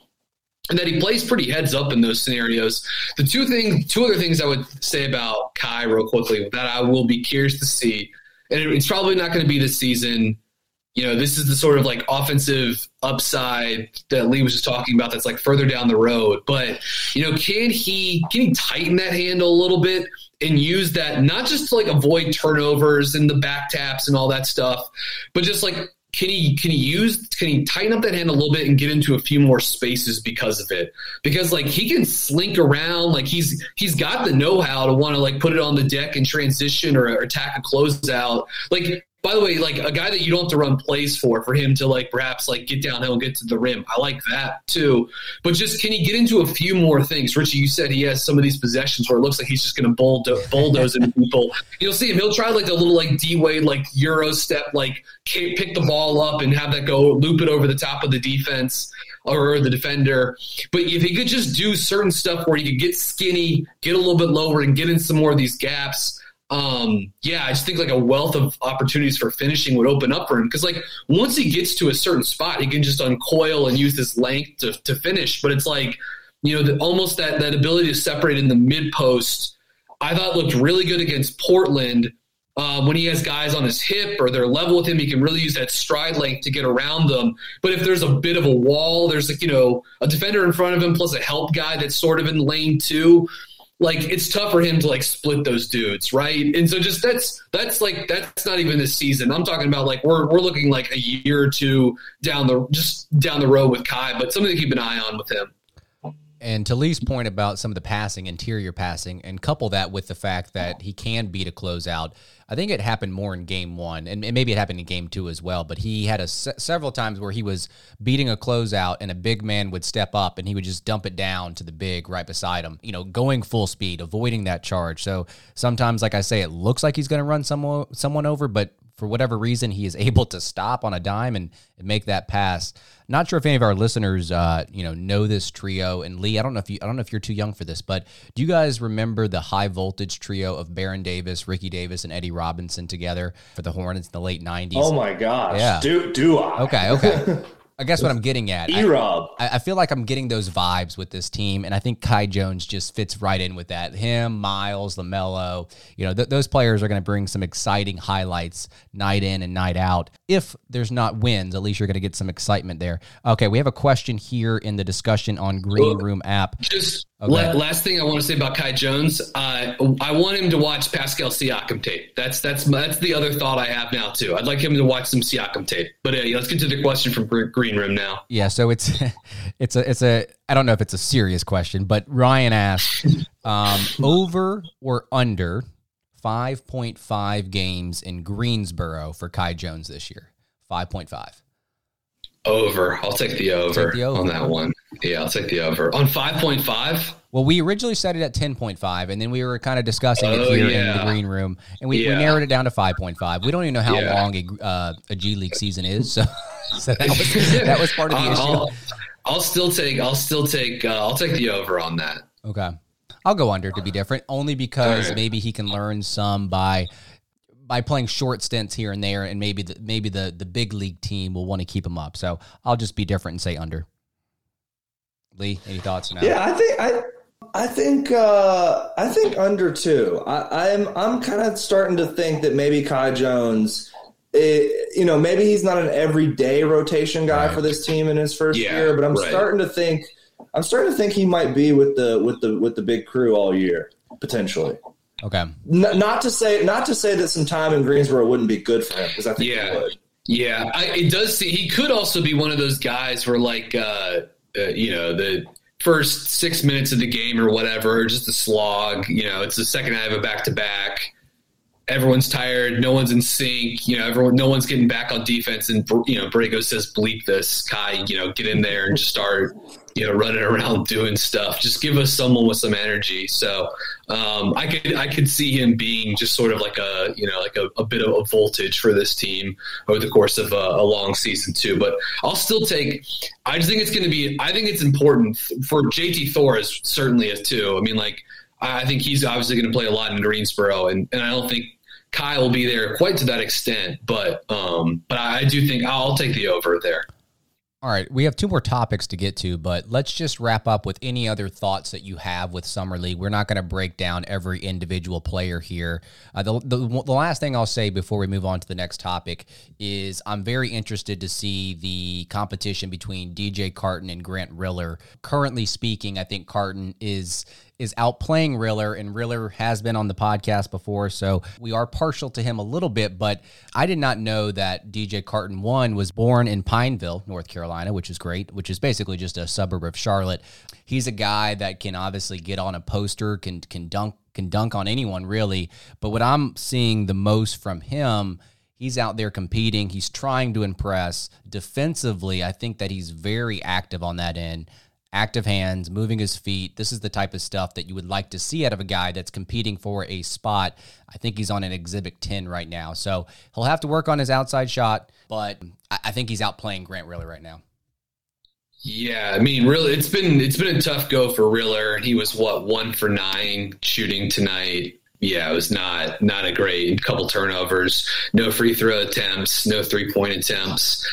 And that he plays pretty heads up in those scenarios. The two things, two other things I would say about Kai real quickly that I will be curious to see, and it's probably not going to be this season you know, this is the sort of like offensive upside that Lee was just talking about that's like further down the road. But, you know, can he can he tighten that handle a little bit and use that not just to like avoid turnovers and the back taps and all that stuff, but just like can he can he use can he tighten up that hand a little bit and get into a few more spaces because of it because like he can slink around like he's he's got the know-how to want to like put it on the deck and transition or, or attack a closeout like by the way, like a guy that you don't have to run plays for, for him to like perhaps like get downhill and get to the rim. I like that too. But just can he get into a few more things? Richie, you said he has some of these possessions where it looks like he's just going to bulldoze, bulldoze into people. You'll see him. He'll try like a little like D Wade, like Euro step, like pick the ball up and have that go loop it over the top of the defense or the defender. But if he could just do certain stuff where he could get skinny, get a little bit lower, and get in some more of these gaps um, yeah, I just think like a wealth of opportunities for finishing would open up for him because like once he gets to a certain spot, he can just uncoil and use his length to, to finish. But it's like you know the, almost that that ability to separate in the mid post. I thought looked really good against Portland. Uh, when he has guys on his hip or they're level with him, he can really use that stride length to get around them. But if there's a bit of a wall, there's like you know a defender in front of him plus a help guy that's sort of in lane two like it's tough for him to like split those dudes, right? And so just that's that's like that's not even this season. I'm talking about like we're we're looking like a year or two down the just down the road with Kai, but something to keep an eye on with him. And to Lee's point about some of the passing, interior passing, and couple that with the fact that he can beat a closeout. I think it happened more in game one, and maybe it happened in game two as well. But he had a se- several times where he was beating a closeout, and a big man would step up, and he would just dump it down to the big right beside him. You know, going full speed, avoiding that charge. So sometimes, like I say, it looks like he's going to run someone someone over, but for whatever reason, he is able to stop on a dime and, and make that pass. Not sure if any of our listeners, uh, you know, know this trio. And Lee, I don't know if you, I don't know if you're too young for this, but do you guys remember the high voltage trio of Baron Davis, Ricky Davis, and Eddie Robinson together for the Hornets in the late '90s? Oh my gosh! Yeah. Do do I? Okay, okay. I guess what I'm getting at. E-Rob. I, I feel like I'm getting those vibes with this team, and I think Kai Jones just fits right in with that. Him, Miles, LaMelo, you know, th- those players are going to bring some exciting highlights night in and night out. If there's not wins, at least you're going to get some excitement there. Okay, we have a question here in the discussion on Green Room app. Just okay. last thing I want to say about Kai Jones, uh, I want him to watch Pascal Siakam tape. That's that's that's the other thought I have now too. I'd like him to watch some Siakam tape. But uh, let's get to the question from Green Room now. Yeah, so it's it's a it's a I don't know if it's a serious question, but Ryan asked um, over or under 5.5 games in Greensboro for Kai Jones this year. 5.5. Over. I'll take the over, take the over, on that one. Yeah, I'll take the over. On 5.5? Well, we originally set it at 10.5, and then we were kind of discussing oh, it here yeah. in the green room, and we, yeah. we, narrowed it down to 5.5. We don't even know how yeah. long a, uh, a G League season is, so, so that, was, that was part of the issue. I'll, I'll still take I'll still take uh, I'll take the over on that. Okay. I'll go under to be different, only because right. maybe he can learn some by by playing short stints here and there, and maybe the maybe the the big league team will want to keep him up. So I'll just be different and say under. Lee, any thoughts? Now? Yeah, I think I. I think uh, I think under two. I, I'm I'm kind of starting to think that maybe Kai Jones, it, you know, maybe he's not an everyday rotation guy right. for this team in his first yeah, year, but I'm right. starting to think I'm starting to think he might be with the with the with the big crew all year potentially. Okay. N- not to say not to say that some time in Greensboro wouldn't be good for him because I think yeah. Yeah, I, it does. See, he could also be one of those guys where, like, uh, uh, you know, the first six minutes of the game or whatever, just a slog. You know, it's the second I have a back to back everyone's tired, no one's in sync, you know, everyone, no one's getting back on defense. And, you know, Borrego says, bleep this, Kai, you know, get in there and just start, you know, running around doing stuff. Just give us someone with some energy. So um, I could, I could see him being just sort of like a, you know, like a, a bit of a voltage for this team over the course of a, a long season too. But I'll still take, I just think it's going to be, I think it's important for JT Thor is certainly a too. I mean, like, I think he's obviously going to play a lot in Greensboro, and, and I don't think Kai will be there quite to that extent, but um, but I do think I'll take the over there. All right, we have two more topics to get to, but let's just wrap up with any other thoughts that you have with Summer League. We're not going to break down every individual player here. Uh, the, the, the last thing I'll say before we move on to the next topic is I'm very interested to see the competition between DJ Carton and Grant Riller. Currently speaking, I think Carton is is outplaying Riller, and Riller has been on the podcast before, so we are partial to him a little bit. But I did not know that DJ Carton one was born in Pineville, North Carolina, which is great, which is basically just a suburb of Charlotte. He's a guy that can obviously get on a poster, can can dunk can dunk on anyone really. But what I'm seeing the most from him. He's out there competing. He's trying to impress. Defensively, I think that he's very active on that end active hands, moving his feet. This is the type of stuff that you would like to see out of a guy that's competing for a spot. I think he's on an exhibit 10 right now. So he'll have to work on his outside shot, but I think he's outplaying Grant Riller right now. Yeah, I mean, really, it's been it's been a tough go for Riller. He was what one for nine shooting tonight. Yeah, it was not not a great couple turnovers, no free throw attempts, no three point attempts.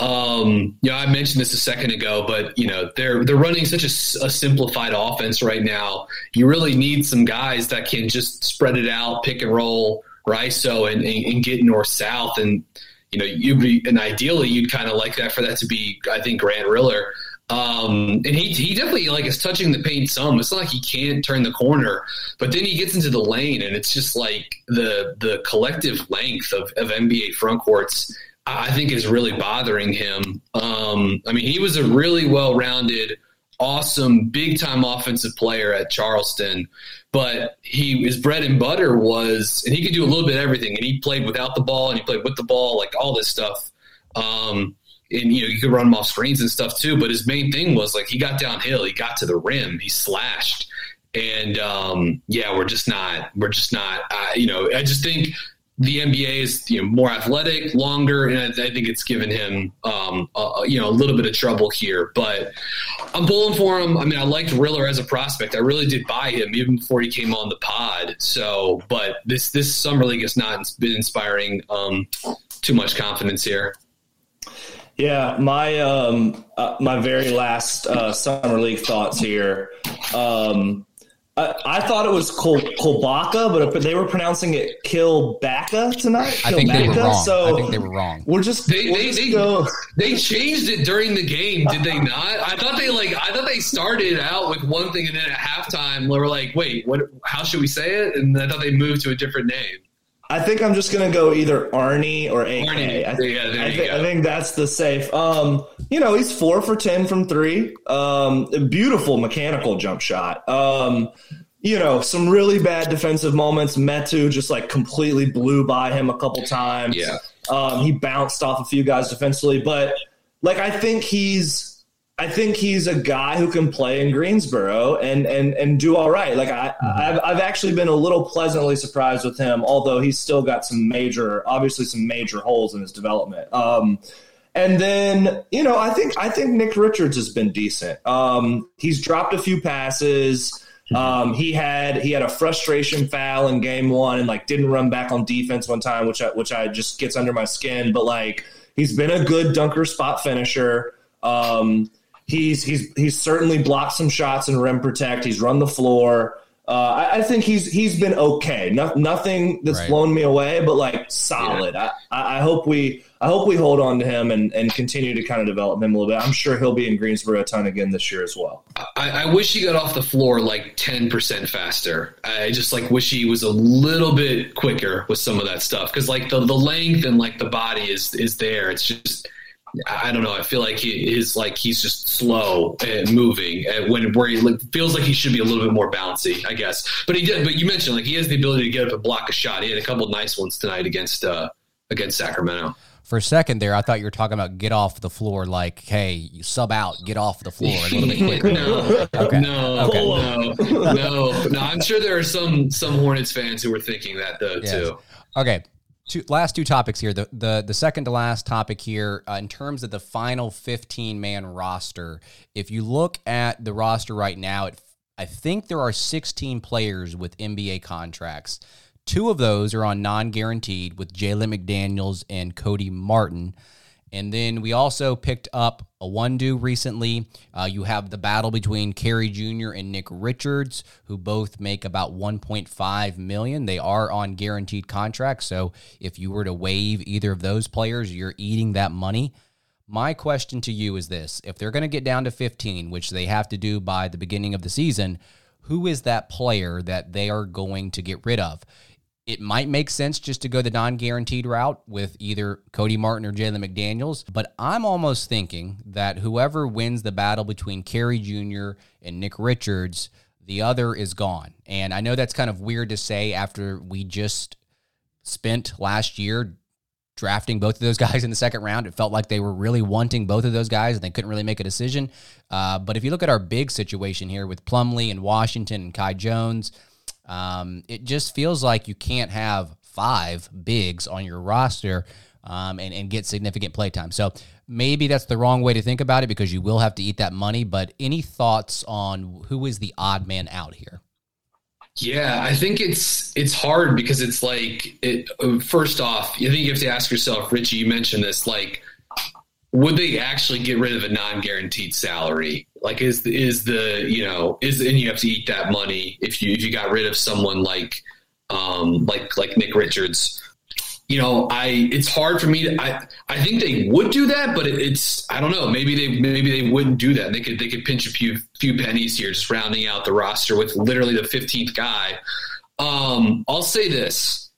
Um, you know, I mentioned this a second ago, but you know they're they're running such a, a, simplified offense right now. You really need some guys that can just spread it out, pick and roll, RISO, and, and, and get north south. And you know, you'd be and ideally you'd kind of like that for that to be, I think, Grant Riller. Um, and he he definitely like is touching the paint some. It's not like he can't turn the corner, but then he gets into the lane, and it's just like the the collective length of, of NBA front courts I think is really bothering him. Um, I mean, he was a really well rounded, awesome, big time offensive player at Charleston, but he his bread and butter was, and he could do a little bit of everything. And he played without the ball, and he played with the ball, like all this stuff. Um, and you know, you could run him off screens and stuff too. But his main thing was like he got downhill, he got to the rim, he slashed, and um, yeah, we're just not, we're just not. Uh, you know, I just think the NBA is you know, more athletic, longer, and I, I think it's given him um, a, you know a little bit of trouble here. But I'm pulling for him. I mean, I liked Riller as a prospect. I really did buy him even before he came on the pod. So, but this this summer league has not been inspiring um, too much confidence here. Yeah, my um, uh, my very last uh, summer league thoughts here. Um, I, thought it was Kol, Kolbaka, but they were pronouncing it Kilbaka tonight. I think they were wrong. So I think they were wrong. We're just they we'll they, just they, go. they changed it during the game, did they not? I thought they like I thought they started out with one thing and then at halftime they were like, wait, what? How should we say it? And I thought they moved to a different name. I think I'm just gonna go either Arnie or AK. Arnie. I, th- yeah, I, th- I, think that's the safe. Um, you know, he's four for ten from three. Um, beautiful mechanical jump shot. Um, you know, some really bad defensive moments. Metu just like completely blew by him a couple times. Yeah. Um, he bounced off a few guys defensively, but like I think he's I think he's a guy who can play in Greensboro and and and do all right. Like I, I've I've actually been a little pleasantly surprised with him, although he's still got some major, obviously some major holes in his development. Um, and then you know, I think I think Nick Richards has been decent. Um, he's dropped a few passes. Um, he had he had a frustration foul in game one and like didn't run back on defense one time, which I, which I just gets under my skin. But like he's been a good dunker spot finisher. Um, He's he's he's certainly blocked some shots and rim protect. He's run the floor. Uh, I, I, think he's he's been okay. No, nothing that's right. blown me away, but like solid. Yeah. I, I hope we I hope we hold on to him and, and continue to kind of develop him a little bit. I'm sure he'll be in Greensboro a ton again this year as well. I, I wish he got off the floor like 10% faster. I just like wish he was a little bit quicker with some of that stuff because like the, the length and like the body is is there. It's just I don't know. I feel like he is like he's just slow and moving, and when where he like, feels like he should be a little bit more bouncy, I guess. But he did. But you mentioned like he has the ability to get up and block a shot. He had a couple nice ones tonight against uh, against Sacramento. For a second there, I thought you were talking about get off the floor, like, hey, you sub out, get off the floor a little bit quicker. no, okay. no, okay. no, no, no. I'm sure there are some some Hornets fans who were thinking that though yes. too. Okay, two, last two topics here. The the the second to last topic here uh, in terms of the final 15 man roster. If you look at the roster right now, it, I think there are 16 players with NBA contracts. Two of those are on non guaranteed with Jalen McDaniels and Cody Martin. And then we also picked up Iwundu recently. Uh, you have the battle between Carey Jr. and Nick Richards, who both make about 1.5 million. They are on guaranteed contracts, so if you were to waive either of those players, you're eating that money. My question to you is this: If they're going to get down to 15, which they have to do by the beginning of the season, who is that player that they are going to get rid of? It might make sense just to go the non guaranteed route with either Cody Martin or Jalen McDaniels, but I'm almost thinking that whoever wins the battle between Carey Jr. and Nick Richards, the other is gone. And I know that's kind of weird to say after we just spent last year drafting both of those guys in the second round. It felt like they were really wanting both of those guys and they couldn't really make a decision. Uh, but if you look at our big situation here with Plumlee and Washington and Kai Jones, um, it just feels like you can't have five bigs on your roster um, and, and get significant play time. So maybe that's the wrong way to think about it because you will have to eat that money. But any thoughts on who is the odd man out here? Yeah, I think it's it's hard because it's like it. First off, I think you have to ask yourself, Richie. You mentioned this, like, would they actually get rid of a non-guaranteed salary? Like, is is the you know is and you have to eat that money if you if you got rid of someone like um like like Nick Richards you know, I it's hard for me to. I I think they would do that, but it, it's I don't know. Maybe they maybe they wouldn't do that. They could they could pinch a few few pennies here, just rounding out the roster with literally the fifteenth guy. Um, I'll say this: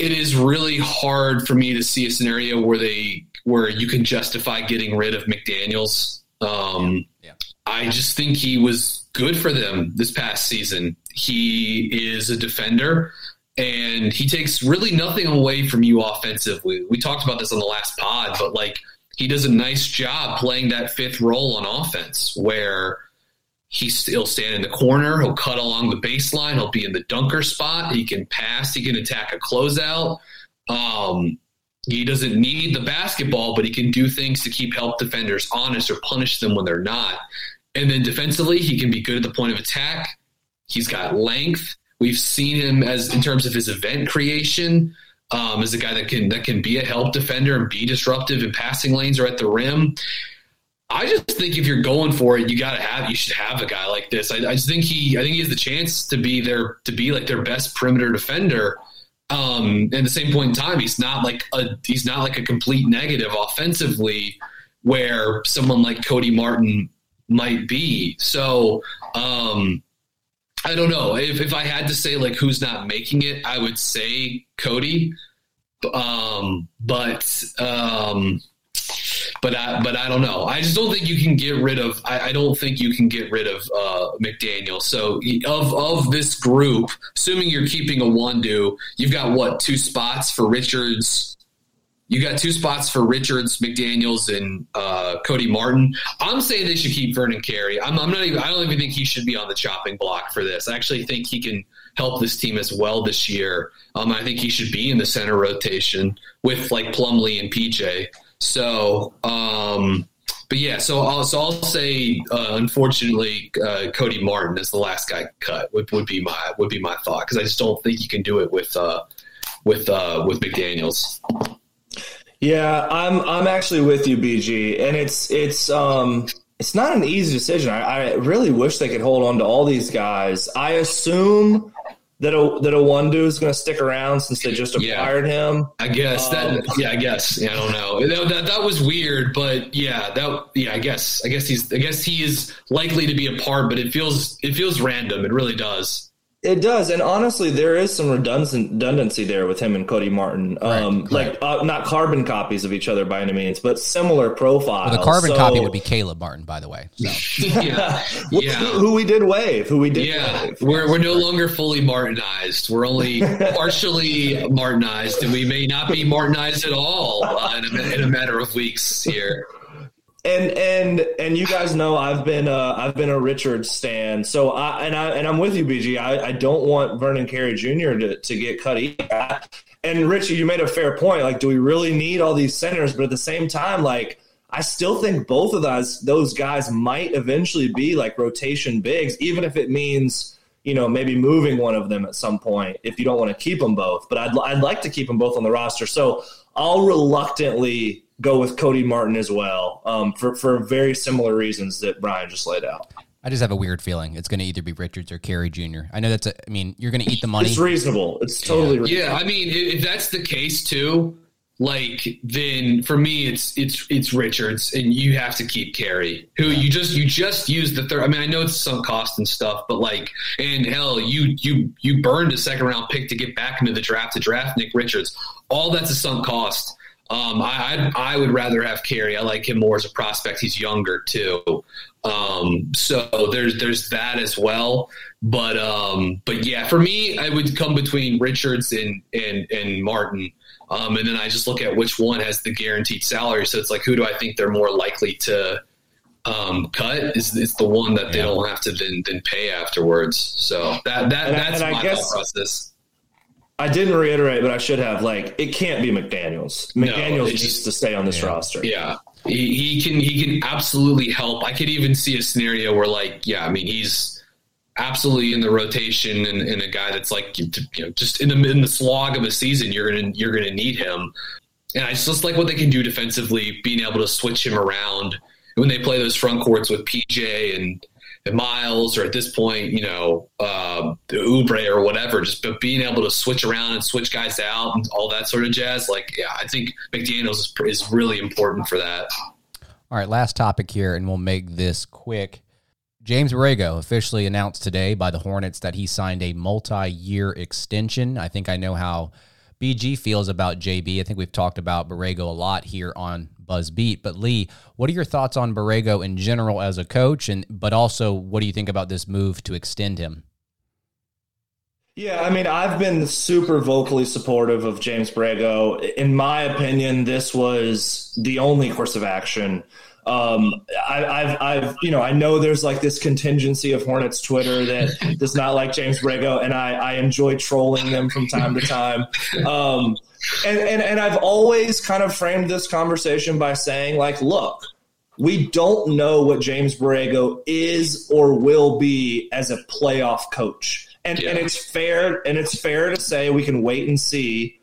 it is really hard for me to see a scenario where they where you can justify getting rid of McDaniels. Um, yeah. I just think he was good for them this past season. He is a defender and he takes really nothing away from you offensively. We talked about this on the last pod, but like he does a nice job playing that fifth role on offense where he's he'll stand in the corner, he'll cut along the baseline, he'll be in the dunker spot, he can pass, he can attack a closeout. Um, he doesn't need the basketball, but he can do things to keep help defenders honest or punish them when they're not. And then defensively, he can be good at the point of attack. He's got length. We've seen him as in terms of his event creation um, as a guy that can that can be a help defender and be disruptive in passing lanes or at the rim. I just think if you're going for it, you got to have you should have a guy like this. I, I, just think he I think he has the chance to be their to be like their best perimeter defender. Um, at the same point in time, he's not like a he's not like a complete negative offensively, where someone like Cody Martin might be. So um, I don't know if if I had to say like who's not making it, I would say Cody. Um, but um, but I but I don't know. I just don't think you can get rid of. I, I don't think you can get rid of uh, McDaniel. So of of this group, assuming you're keeping Iwundu, you've got what two spots for Richards, you got two spots for Richards, McDaniels, and uh, Cody Martin. I'm saying they should keep Vernon Carey. I'm, I'm, not even. I don't even think he should be on the chopping block for this. I actually think he can help this team as well this year. Um, I think he should be in the center rotation with like Plumlee and PJ. So, um, but yeah, so I'll, so I'll say, uh, unfortunately, uh, Cody Martin is the last guy cut. Would, would be my would be my thought because I just don't think you can do it with uh, with uh, with McDaniels. Yeah, I'm I'm actually with you, BG, and it's it's um it's not an easy decision. I, I really wish they could hold on to all these guys. I assume that a that Iwundu is going to stick around since they just acquired yeah, him. I guess um, that. Yeah, I guess. Yeah, I don't know. That, that, that was weird, but yeah, that. Yeah, I guess. I guess he's. I guess he is likely to be a part, but it feels it feels random. It really does. It does, and honestly, there is some redundancy there with him and Cody Martin. Um, right, like Uh, not carbon copies of each other by any means, but similar profiles. Well, the carbon so, copy would be Caleb Martin, by the way. So. yeah, yeah. Who, we did waive, who we did. Yeah, waive. we're we're no longer fully Martinized. We're only partially Martinized, and we may not be Martinized at all uh, in, a, in a matter of weeks here and and and you guys know I've been uh, I've been a Richard stan. So I and I and I'm with you, BG. I, I don't want Vernon Carey Jr. to to get cut either. And Richie, you made a fair point. Like, do we really need all these centers? But at the same time, like, I still think both of those those guys might eventually be like rotation bigs, even if it means you know maybe moving one of them at some point if you don't want to keep them both. But I'd I'd like to keep them both on the roster. So I'll reluctantly go with Cody Martin as well um, for for very similar reasons that Brian just laid out. I just have a weird feeling it's going to either be Richards or Carey Jr. I know that's a. I mean, you're going to eat the money. It's reasonable. It's totally Yeah, reasonable. I mean, if if that's the case too, like then for me it's it's it's Richards, and you have to keep Carey, who you just you just used the third. I mean, I know it's some cost and stuff, but like, and hell, you you you burned a second round pick to get back into the draft to draft Nick Richards. All that's a sunk cost. Um, I, I I would rather have Carey. I like him more as a prospect. He's younger too. Um, so there's there's that as well. But um, but yeah, for me, I would come between Richards and and and Martin. Um, and then I just look at which one has the guaranteed salary. So it's like, who do I think they're more likely to um, cut? Is is the one that they don't have to then then pay afterwards? So that that And that's I my guess- thought process. I didn't reiterate, but I should have. Like, it can't be McDaniels. McDaniels it's needs just- to stay on this roster. Yeah. He, he can he can absolutely help. I could even see a scenario where like yeah, I mean he's absolutely in the rotation and, and a guy that's like you know just in the in the slog of a season you're gonna you're gonna need him. And I just like what they can do defensively, being able to switch him around when they play those front courts with PJ and Miles, or at this point, you know, uh, Oubre or whatever. Just but being able to switch around and switch guys out and all that sort of jazz. Like, yeah, I think McDaniels is, is really important for that. All right, last topic here, and we'll make this quick. James Borrego officially announced today by the Hornets that he signed a multi-year extension. I think I know how BG feels about JB. I think we've talked about Borrego a lot here on Buzz Beat. But Lee, what are your thoughts on Borrego in general as a coach, and but also what do you think about this move to extend him? Yeah, I mean, I've been super vocally supportive of James Borrego. In my opinion, this was the only course of action. Um, I, I've, I've, you know, I know there's like this contingency of Hornets Twitter that does not like James Borrego, and I, I enjoy trolling them from time to time. Um, and, and, and I've always kind of framed this conversation by saying, like, look, we don't know what James Borrego is or will be as a playoff coach. And, and it's fair and it's fair to say we can wait and see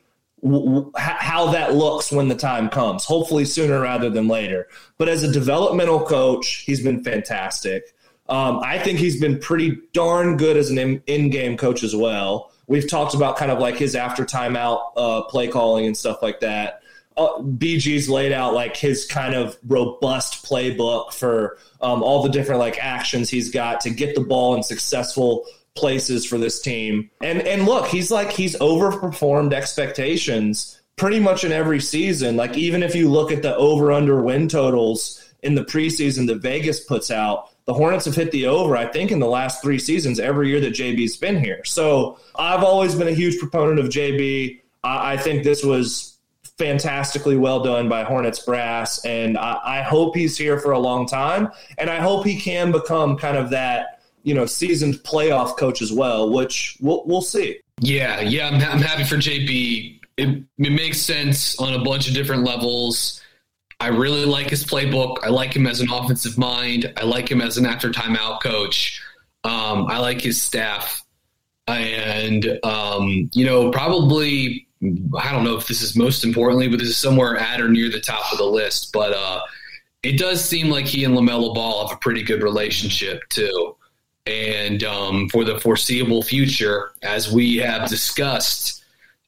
how that looks when the time comes. Hopefully sooner rather than later. But as a developmental coach, he's been fantastic. Um, I think he's been pretty darn good as an in- in-game coach as well. We've talked about kind of like his after timeout uh, play calling and stuff like that uh, BG's laid out like his kind of robust playbook for um, all the different like actions he's got to get the ball in successful places for this team. And and look, he's like he's overperformed expectations pretty much in every season. Like even if you look at the over under win totals in the preseason that Vegas puts out, the Hornets have hit the over, I think, in the last three seasons every year that JB's been here. So I've always been a huge proponent of JB. I, I think this was fantastically well done by Hornets brass, and I, I hope he's here for a long time, and I hope he can become kind of that you know seasoned playoff coach as well, which we'll, we'll see. Yeah, yeah, I'm, I'm happy for JB. It, it makes sense on a bunch of different levels. I really like his playbook. I like him as an offensive mind. I like him as an after timeout coach. Um, I like his staff. And, um, you know, probably, I don't know if this is most importantly, but this is somewhere at or near the top of the list. But uh, it does seem like he and LaMelo Ball have a pretty good relationship, too. And um, for the foreseeable future, as we have discussed,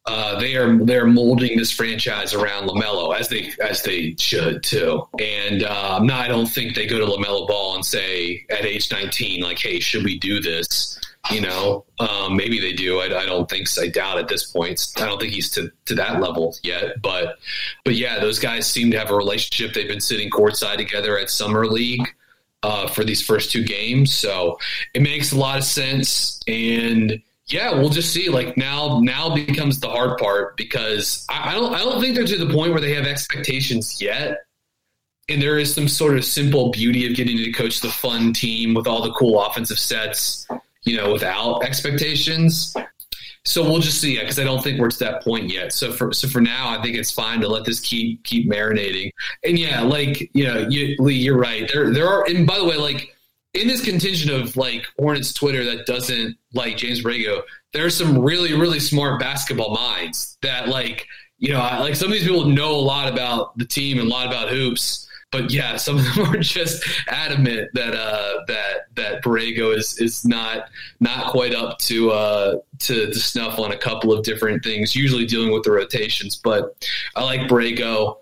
uh, they are they're molding this franchise around Lamelo as they as they should too. And uh, not, I don't think they go to Lamelo Ball and say at age 19, like, "Hey, should we do this?" You know, um, maybe they do. I, I don't think. I doubt at this point. I don't think he's to to that level yet. But but yeah, those guys seem to have a relationship. They've been sitting courtside together at summer league. Uh, for these first two games, so it makes a lot of sense, and yeah, we'll just see. Like now, now becomes the hard part because I, I don't, I don't think they're to the point where they have expectations yet. And there is some sort of simple beauty of getting to coach the fun team with all the cool offensive sets, you know, without expectations. So we'll just see because I don't think we're to that point yet. So for so for now, I think it's fine to let this keep keep marinating. And yeah, like you know, you, Lee, you're right. There there are, and by the way, like in this contingent of like Hornets Twitter that doesn't like James Borrego, there are some really really smart basketball minds that like you know, like some of these people know a lot about the team and a lot about hoops. But yeah, some of them are just adamant that uh, that that Borrego is is not not quite up to uh, to, to snuff on a couple of different things. Usually dealing with the rotations, but I like Borrego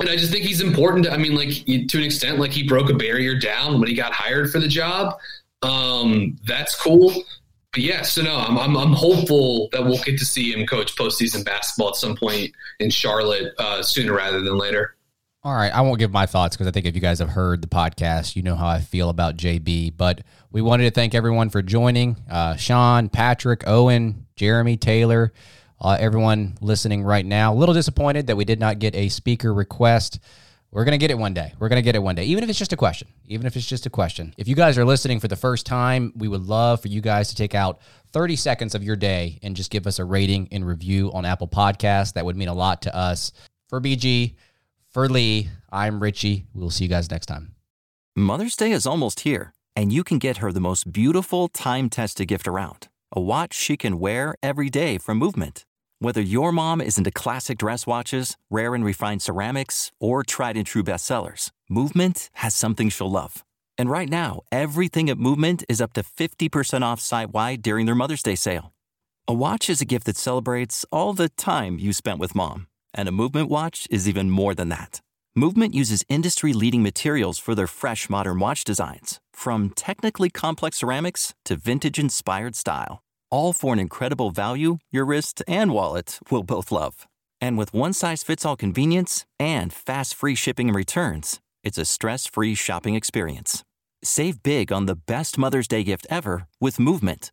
and I just think he's important. I mean, like to an extent, like he broke a barrier down when he got hired for the job. Um, that's cool. But yeah, so no, I'm, I'm, I'm hopeful that we'll get to see him coach postseason basketball at some point in Charlotte uh, sooner rather than later. All right, I won't give my thoughts because I think if you guys have heard the podcast, you know how I feel about JB. But we wanted to thank everyone for joining. Uh, Sean, Patrick, Owen, Jeremy, Taylor uh, everyone listening right now. A little disappointed that we did not get a speaker request. We're going to get it one day. We're going to get it one day, even if it's just a question. Even if it's just a question. If you guys are listening for the first time, we would love for you guys to take out 30 seconds of your day and just give us a rating and review on Apple Podcasts. That would mean a lot to us. For BG, for Lee, I'm Richie. We'll see you guys next time. Mother's Day is almost here, and you can get her the most beautiful time tested gift around a watch she can wear every day from Movement. Whether your mom is into classic dress watches, rare and refined ceramics, or tried and true bestsellers, Movement has something she'll love. And right now, everything at Movement is up to 50% off site wide during their Mother's Day sale. A watch is a gift that celebrates all the time you spent with mom, and a Movement watch is even more than that. Movement uses industry leading materials for their fresh modern watch designs, from technically complex ceramics to vintage inspired style all for an incredible value your wrist and wallet will both love. And with one size fits all convenience and fast free shipping and returns, it's a stress free shopping experience. Save big on the best Mother's Day gift ever with Movement.